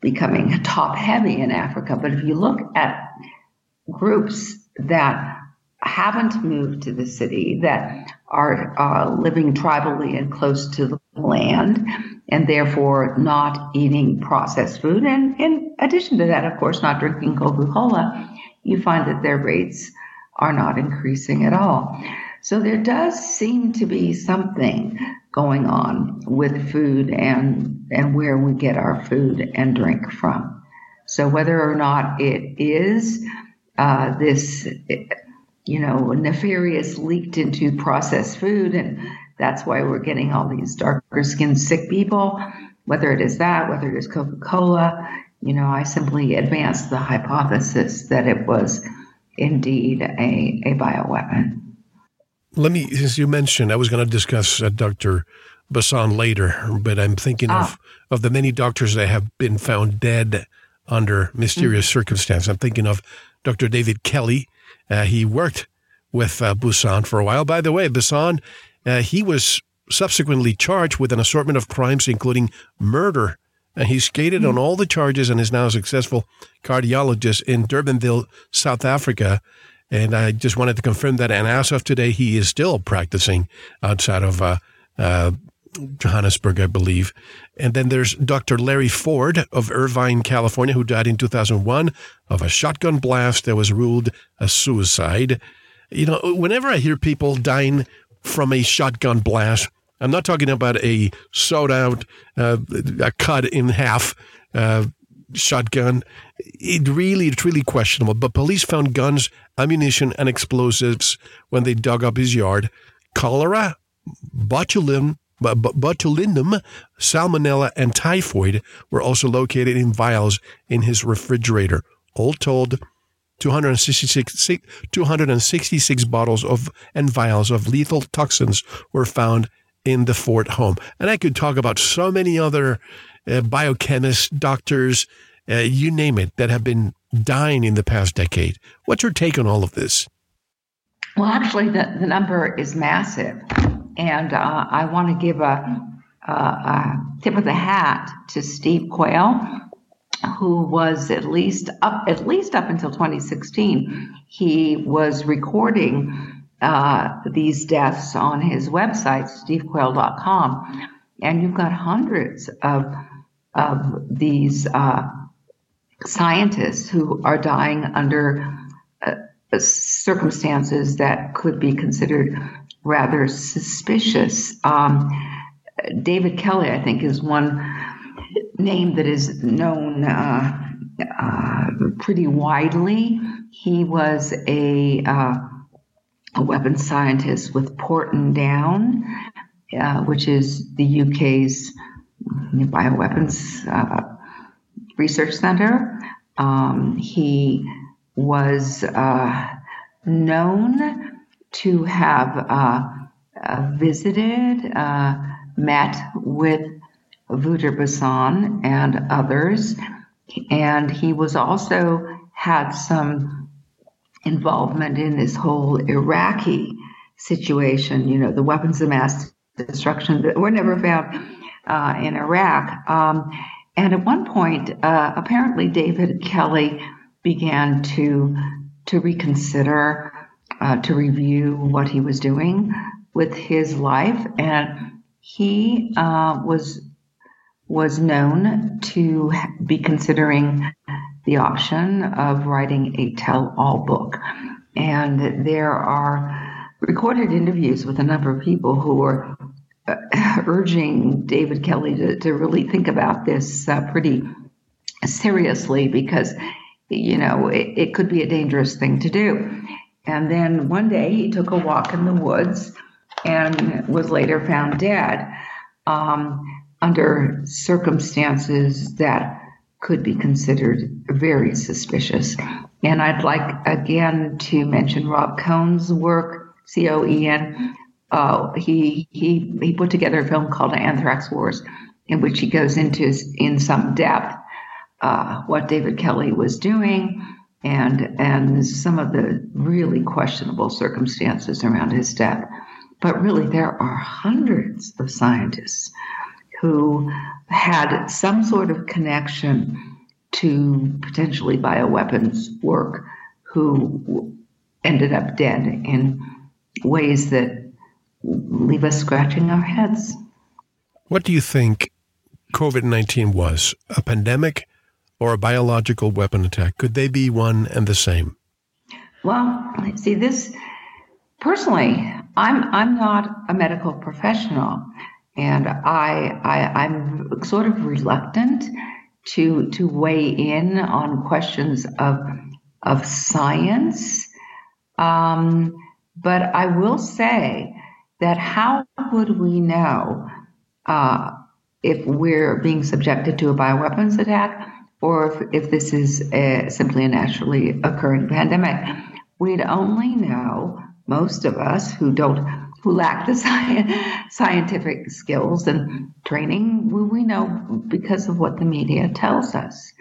becoming top heavy in Africa, but if you look at groups that haven't moved to the city, that are uh, living tribally and close to the land, and therefore not eating processed food. And in addition to that, of course, not drinking Coca Cola, you find that their rates are not increasing at all. So there does seem to be something going on with food and, and where we get our food and drink from. So whether or not it is uh, this, you know, nefarious leaked into processed food and that's why we're getting all these darker skinned sick people, whether it is that, whether it is Coca Cola. You know, I simply advanced the hypothesis that it was indeed a, a bioweapon. Let me, as you mentioned, I was going to discuss uh, Dr. Basson later, but I'm thinking ah. of, of the many doctors that have been found dead under mysterious mm-hmm. circumstances. I'm thinking of Dr. David Kelly. Uh, he worked with uh, Basson for a while. By the way, Basson uh, he was subsequently charged with an assortment of crimes, including murder. And he skated on all the charges and is now a successful cardiologist in Durbanville, South Africa. And I just wanted to confirm that. And as of today, he is still practicing outside of uh, uh, Johannesburg, I believe. And then there's Dr. Larry Ford of Irvine, California, who died in 2001 of a shotgun blast that was ruled a suicide. You know, whenever I hear people dying from a shotgun blast. I'm not talking about a sewed out, uh, a cut in half uh, shotgun. It really, it's really questionable. But police found guns, ammunition, and explosives when they dug up his yard. Cholera, botulinum, botulinum, salmonella, and typhoid were also located in vials in his refrigerator. All told, 266, 266 bottles of and vials of lethal toxins were found in the Ford home. And I could talk about so many other uh, biochemists, doctors, uh, you name it, that have been dying in the past decade. What's your take on all of this? Well, actually, the, the number is massive. And uh, I want to give a, a, a tip of the hat to Steve Quayle, who was at least up at least up until 2016 he was recording uh, these deaths on his website stevequayle.com and you've got hundreds of of these uh, scientists who are dying under uh, circumstances that could be considered rather suspicious um, david kelly i think is one name that is known uh, uh, pretty widely. He was a, uh, a weapons scientist with Porton Down, uh, which is the UK's bioweapons uh, research center. Um, he was uh, known to have uh, uh visited, uh, met with Wouter and others, and he was also had some involvement in this whole Iraqi situation. You know, the weapons of mass destruction that were never found uh, in Iraq. Um, and at one point, uh, apparently, David Kelly began to to reconsider, uh, to review what he was doing with his life, and he uh, was was known to be considering the option of writing a tell-all book. And there are recorded interviews with a number of people who were urging David Kelly to, to really think about this uh, pretty seriously because you know, it, it could be a dangerous thing to do. And then one day he took a walk in the woods and was later found dead um, under circumstances that could be considered very suspicious. And I'd like again to mention Rob Coen's work, C O E N. Uh, he he he put together a film called Anthrax Wars, in which he goes into in some depth uh, what David Kelly was doing and and some of the really questionable circumstances around his death. But really, there are hundreds of scientists who had some sort of connection to potentially bioweapons work who ended up dead in ways that leave us scratching our heads. What do you think COVID 19 was? A pandemic or a biological weapon attack? Could they be one and the same? Well, see this personally, I'm I'm not a medical professional, and I, I I'm sort of reluctant to to weigh in on questions of of science. Um, but I will say that how would we know uh, if we're being subjected to a bioweapons attack or if, if this is a, simply a naturally occurring pandemic. We'd only know, most of us who don't, who lack the *laughs* sci- scientific skills and training, we, we know because of what the media tells us.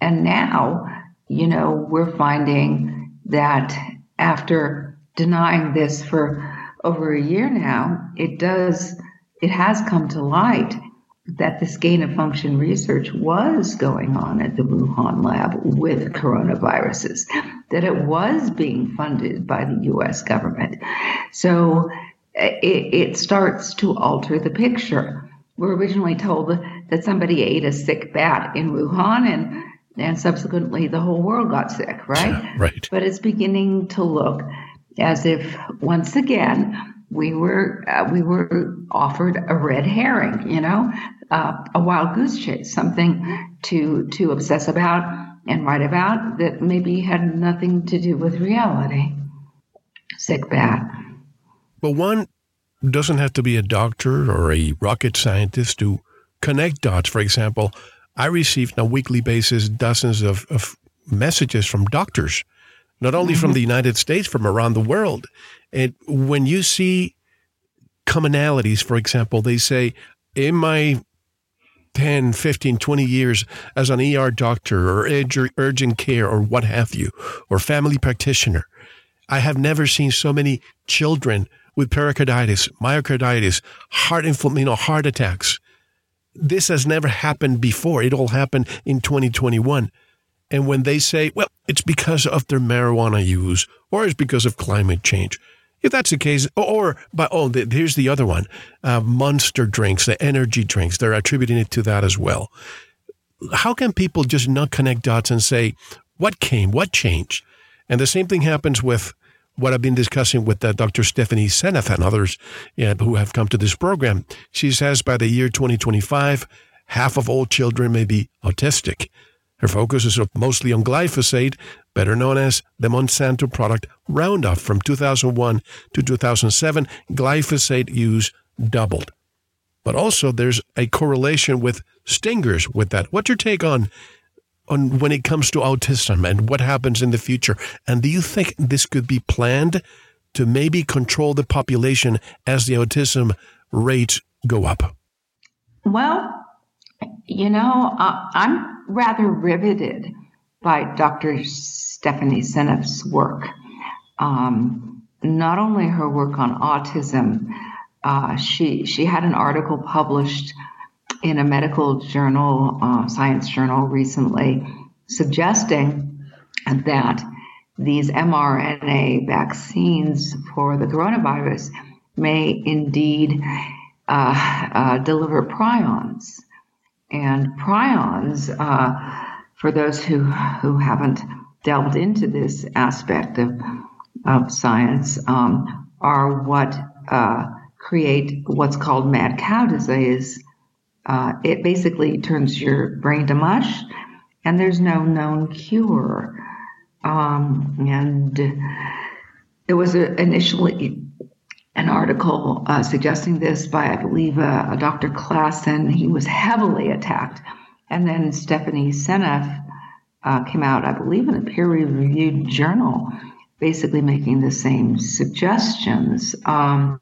And now, you know, we're finding that after denying this for over a year now, it does, it has come to light that this gain of function research was going on at the Wuhan lab with coronaviruses, that it was being funded by the US government. So it, it starts to alter the picture. We're originally told that somebody ate a sick bat in Wuhan and and subsequently the whole world got sick, right? *laughs* Right. But it's beginning to look as if once again we were uh, we were offered a red herring, you know, uh, a wild goose chase, something to to obsess about and write about that maybe had nothing to do with reality. Sick bat. But one doesn't have to be a doctor or a rocket scientist to connect dots. For example, I receive on a weekly basis dozens of, of messages from doctors, not only mm-hmm. from the United States, from around the world. And when you see commonalities, for example, they say, in my 10, 15, 20 years as an ER doctor or urgent care or what have you, or family practitioner, I have never seen so many children with pericarditis, myocarditis, heart inflammation, you know, heart attacks. This has never happened before. It all happened in 2021. And when they say, well, it's because of their marijuana use or it's because of climate change, if that's the case, or, but oh, the, here's the other one: uh, Monster drinks, the energy drinks. They're attributing it to that as well. How can people just not connect dots and say what came, what changed? And the same thing happens with what I've been discussing with uh, Dr. Stephanie Seneff and others who have come to this program. She says by the year 2025, half of all children may be autistic. Her focus is mostly on glyphosate, better known as the Monsanto product Roundup. From 2001 to 2007, glyphosate use doubled. But also, there's a correlation with stingers with that. What's your take on on when it comes to autism and what happens in the future? And do you think this could be planned to maybe control the population as the autism rates go up? Well, you know, uh, I'm rather riveted by Dr. Stephanie Seneff's work. Um, not only her work on autism, uh, she she had an article published in a medical journal, uh, science journal, recently, suggesting that these mRNA vaccines for the coronavirus may indeed uh, uh, deliver prions. And prions, uh, for those who, who haven't delved into this aspect of, of science, um, are what uh, create what's called mad cow disease. Uh, it basically turns your brain to mush, and there's no known cure. Um, and it was initially an article uh, suggesting this by, I believe, uh, Dr. Classen. He was heavily attacked. And then Stephanie Seneff uh, came out, I believe, in a peer reviewed journal, basically making the same suggestions. Um,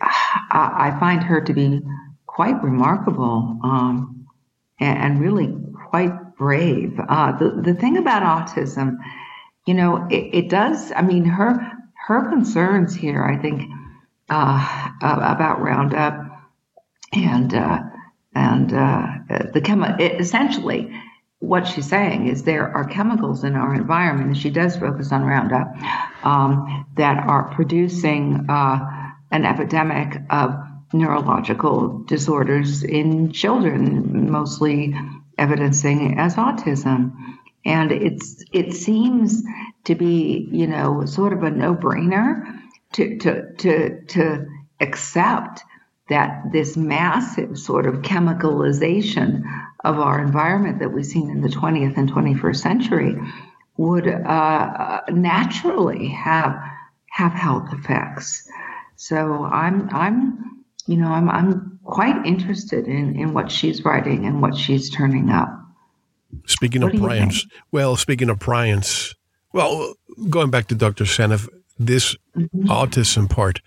I, find her to be quite remarkable um, and, and, really quite brave. Uh, the, the thing about autism, you know, it, it does, I mean, her her concerns here, I think, uh, about Roundup and uh, and uh, the chemi- essentially what she's saying is there are chemicals in our environment, and she does focus on Roundup um, that are producing uh, an epidemic of neurological disorders in children, mostly evidencing as autism. And it's it seems to be, you know, sort of a no-brainer to to to to accept that this massive sort of chemicalization of our environment that we've seen in the 20th and 21st century would uh, naturally have have health effects. So I'm I'm you know I'm I'm quite interested in in what she's writing and what she's turning up. Speaking what of prions, well, speaking of prions, well, going back to Dr. Seneff, this mm-hmm. autism part,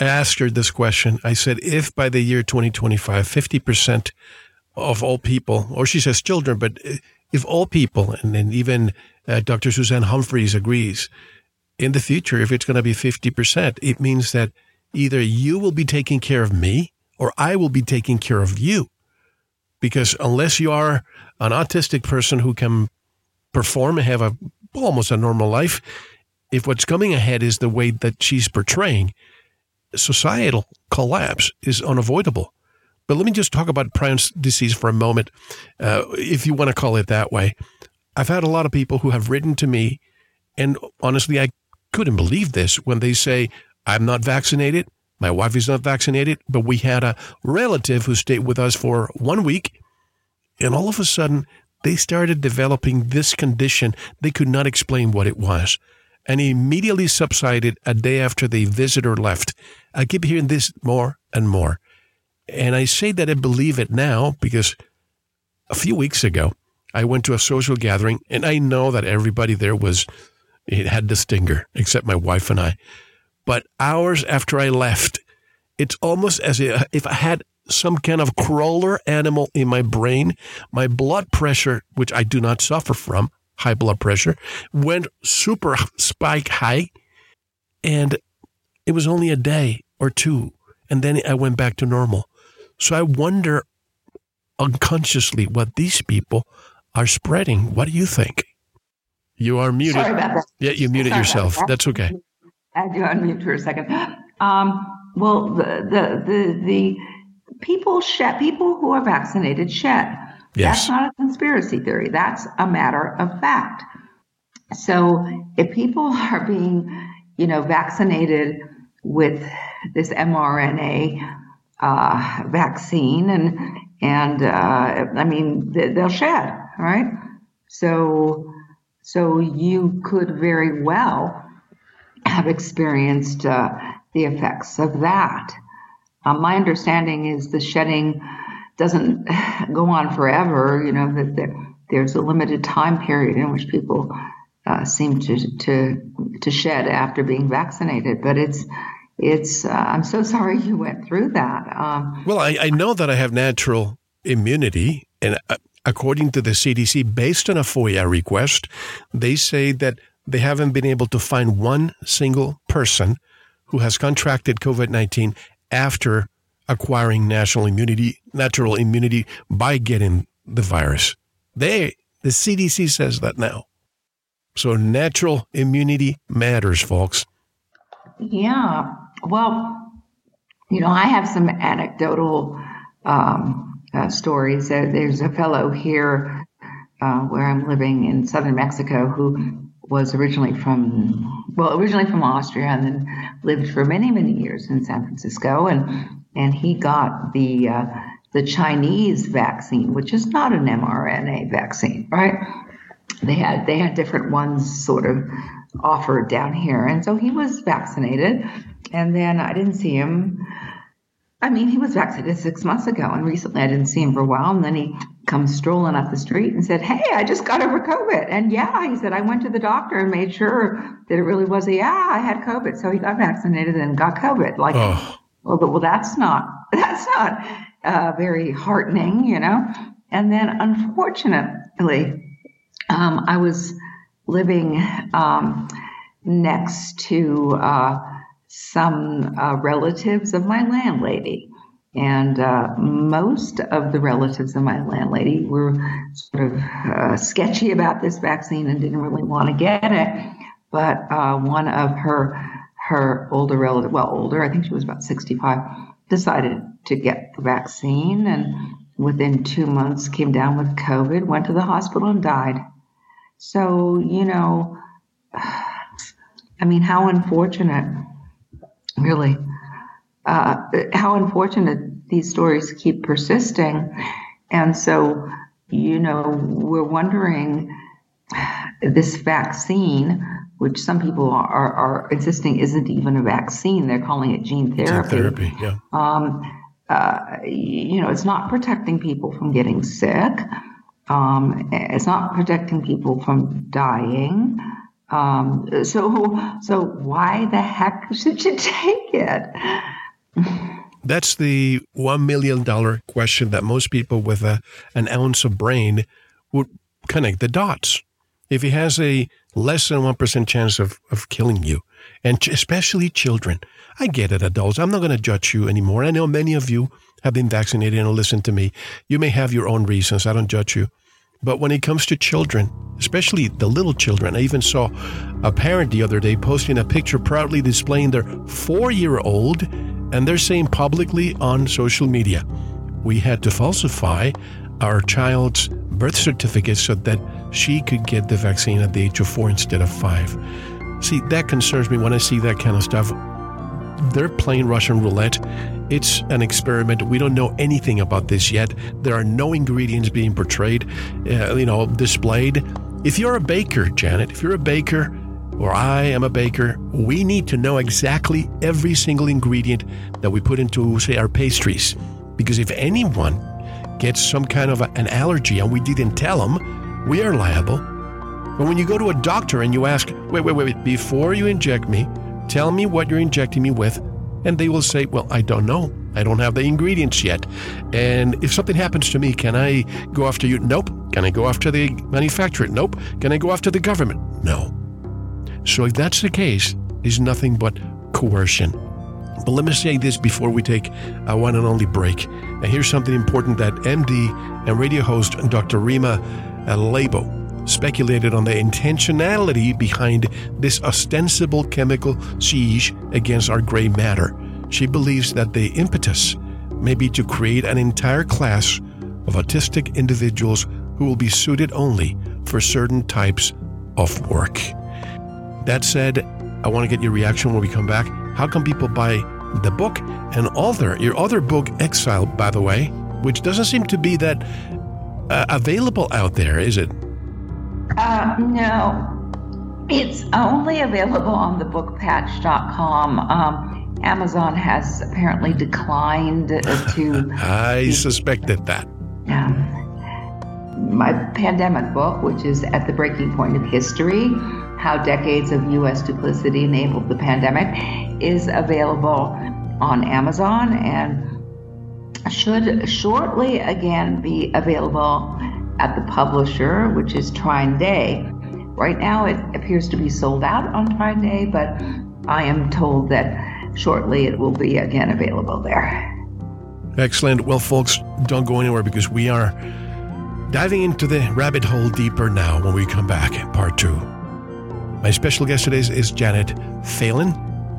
I asked her this question. I said, if by the year 2025, 50% of all people, or she says children, but if all people, and even uh, Dr. Suzanne Humphries agrees, in the future, if it's going to be 50%, it means that either you will be taking care of me or I will be taking care of you. Because unless you are an autistic person who can perform and have a almost a normal life, if what's coming ahead is the way that she's portraying, societal collapse is unavoidable. But let me just talk about Prions disease for a moment, uh, if you want to call it that way. I've had a lot of people who have written to me, and honestly, I couldn't believe this when they say, I'm not vaccinated. My wife is not vaccinated, but we had a relative who stayed with us for one week. And all of a sudden, they started developing this condition. They could not explain what it was. And immediately subsided a day after the visitor left. I keep hearing this more and more. And I say that I believe it now because a few weeks ago, I went to a social gathering and I know that everybody there was, it had the stinger, except my wife and I. But hours after I left, it's almost as if I had some kind of crawler animal in my brain. My blood pressure, which I do not suffer from, high blood pressure, went super spike high. And it was only a day or two. And then I went back to normal. So I wonder unconsciously what these people are spreading. What do you think? You are muted. Sorry about that. Yeah, you muted Sorry yourself. That. That's okay. I do unmute for a second. Um, well, the, the the the people shed people who are vaccinated shed. Yes. That's not a conspiracy theory. That's a matter of fact. So if people *laughs* are being, you know, vaccinated with this mRNA uh, vaccine, and and uh, I mean they'll shed, right? So so you could very well have experienced uh, the effects of that. Um, my understanding is the shedding doesn't *sighs* go on forever. You know that there's a limited time period in which people uh, seem to, to to shed after being vaccinated. But it's it's uh, I'm so *laughs* sorry you went through that. Um, well, I, I know that I have natural immunity, and uh, according to the CDC, based on a FOIA request, they say that they haven't been able to find one single person who has contracted COVID 19 after acquiring national immunity, natural immunity by getting the virus. They, the CDC says that now. So natural immunity matters, folks. Yeah. Well, you know, I have some anecdotal um, uh, stories. There's a fellow here uh, where I'm living in southern Mexico who was originally from, well, originally from Austria and then lived for many, many years in San Francisco. And, and he got the, uh, the Chinese vaccine, which is not an mRNA vaccine, right? They had, they had different ones sort of offered down here. And so he was vaccinated. And then I didn't see him. I mean, he was vaccinated six months ago, and recently I didn't see him for a while. And then he comes strolling up the street and said, Hey, I just got over COVID. And yeah, he said, I went to the doctor and made sure that it really was a, yeah, I had COVID. So he got vaccinated and got COVID. Like, oh. well, well, that's not, *laughs* that's not uh, very heartening, you know? And then unfortunately, um, I was living um, next to uh, some uh, relatives of my landlady. And uh, most of the relatives of my landlady were sort of uh, sketchy about this vaccine and didn't really want to get it. But uh, one of her her older relative, well, older, I think she was about 65, decided to get the vaccine and within two months came down with COVID, went to the hospital and died. So, you know, *sighs* I mean, how unfortunate, really, uh, how unfortunate these stories keep persisting. And so, you know, we're wondering this vaccine, which some people are, are, insisting isn't even a vaccine, they're calling it gene therapy. Gene therapy, yeah. Um, uh, you know, it's not protecting people from getting sick. Um, it's not protecting people from dying. Um, so, so why the heck *laughs* should you take it? That's the one million dollar question that most people with a, an ounce of brain would connect the dots. If he has a less than 1% chance of, of killing you, and especially children, I get it, adults. I'm not going to judge you anymore. I know many of you have been vaccinated and listen to me. You may have your own reasons. I don't judge you. But when it comes to children, especially the little children, I even saw a parent the other day posting a picture proudly displaying their four year old, and they're saying publicly on social media, we had to falsify our child's birth certificate so that she could get the vaccine at the age of four instead of five. See, that concerns me when I see that kind of stuff. They're playing Russian roulette it's an experiment. We don't know anything about this yet. There are no ingredients being portrayed, uh, you know, displayed. If you're a baker, Janet, if you're a baker, or I am a baker, we need to know exactly every single ingredient that we put into, say, our pastries. Because if anyone gets some kind of a, an allergy and we didn't tell them, we are liable. But when you go to a doctor and you ask, wait, wait, wait, before you inject me, tell me what you're injecting me with, and they will say, Well, I don't know. I don't have the ingredients yet. And if something happens to me, can I go after you? Nope. Can I go after the manufacturer? Nope. Can I go after the government? No. So if that's the case, it's nothing but coercion. But let me say this before we take a one and only break. And here's something important that MD and radio host Dr. Rima Laibow speculated on the intentionality behind this ostensible chemical siege against our gray matter. She believes that the impetus may be to create an entire class of autistic individuals who will be suited only for certain types of work. That said, I want to get your reaction when we come back. How can people buy the book and author, your other book, Exile, by the way, which doesn't seem to be that uh, available out there, is it? Uh, no. It's only available on the bookpatch.com. Um, Amazon has apparently declined *laughs* to. I suspected that. Um, my pandemic book, which is At the Breaking Point of History How Decades of U.S. Duplicity Enabled the Pandemic, is available on Amazon and should shortly again be available at the publisher, which is Trine Day. Right now, it appears to be sold out on Trine Day, but I am told that shortly it will be again available there. Excellent. Well, folks, don't go anywhere because we are diving into the rabbit hole deeper now when we come back, part two. My special guest today is Janet Phelan,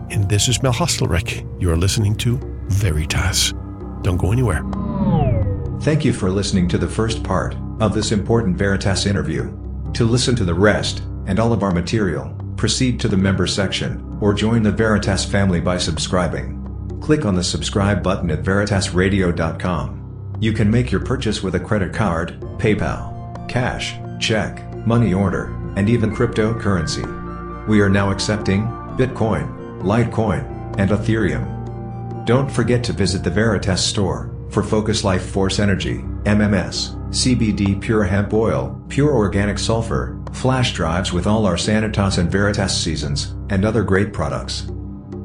and this is Mel Hostelrick. You are listening to Veritas. Don't go anywhere. Thank you for listening to the first part of this important Veritas interview. To listen to the rest and all of our material, proceed to the member section or join the Veritas family by subscribing. Click on the subscribe button at veritasradio.com. You can make your purchase with a credit card, PayPal, cash, check, money order, and even cryptocurrency. We are now accepting Bitcoin, Litecoin, and Ethereum. Don't forget to visit the Veritas store for Focus Life Force Energy, MMS, CBD Pure Hemp Oil, Pure Organic Sulfur, flash drives with all our Sanitas and Veritas seasons, and other great products.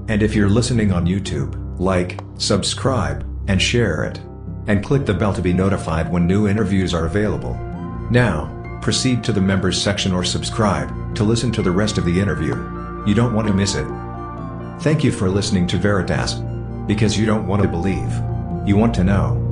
And if you're listening on YouTube, like, subscribe, and share it. And click the bell to be notified when new interviews are available. Now, proceed to the members section or subscribe to listen to the rest of the interview. You don't want to miss it. Thank you for listening to Veritas. Because you don't want to believe. You want to know.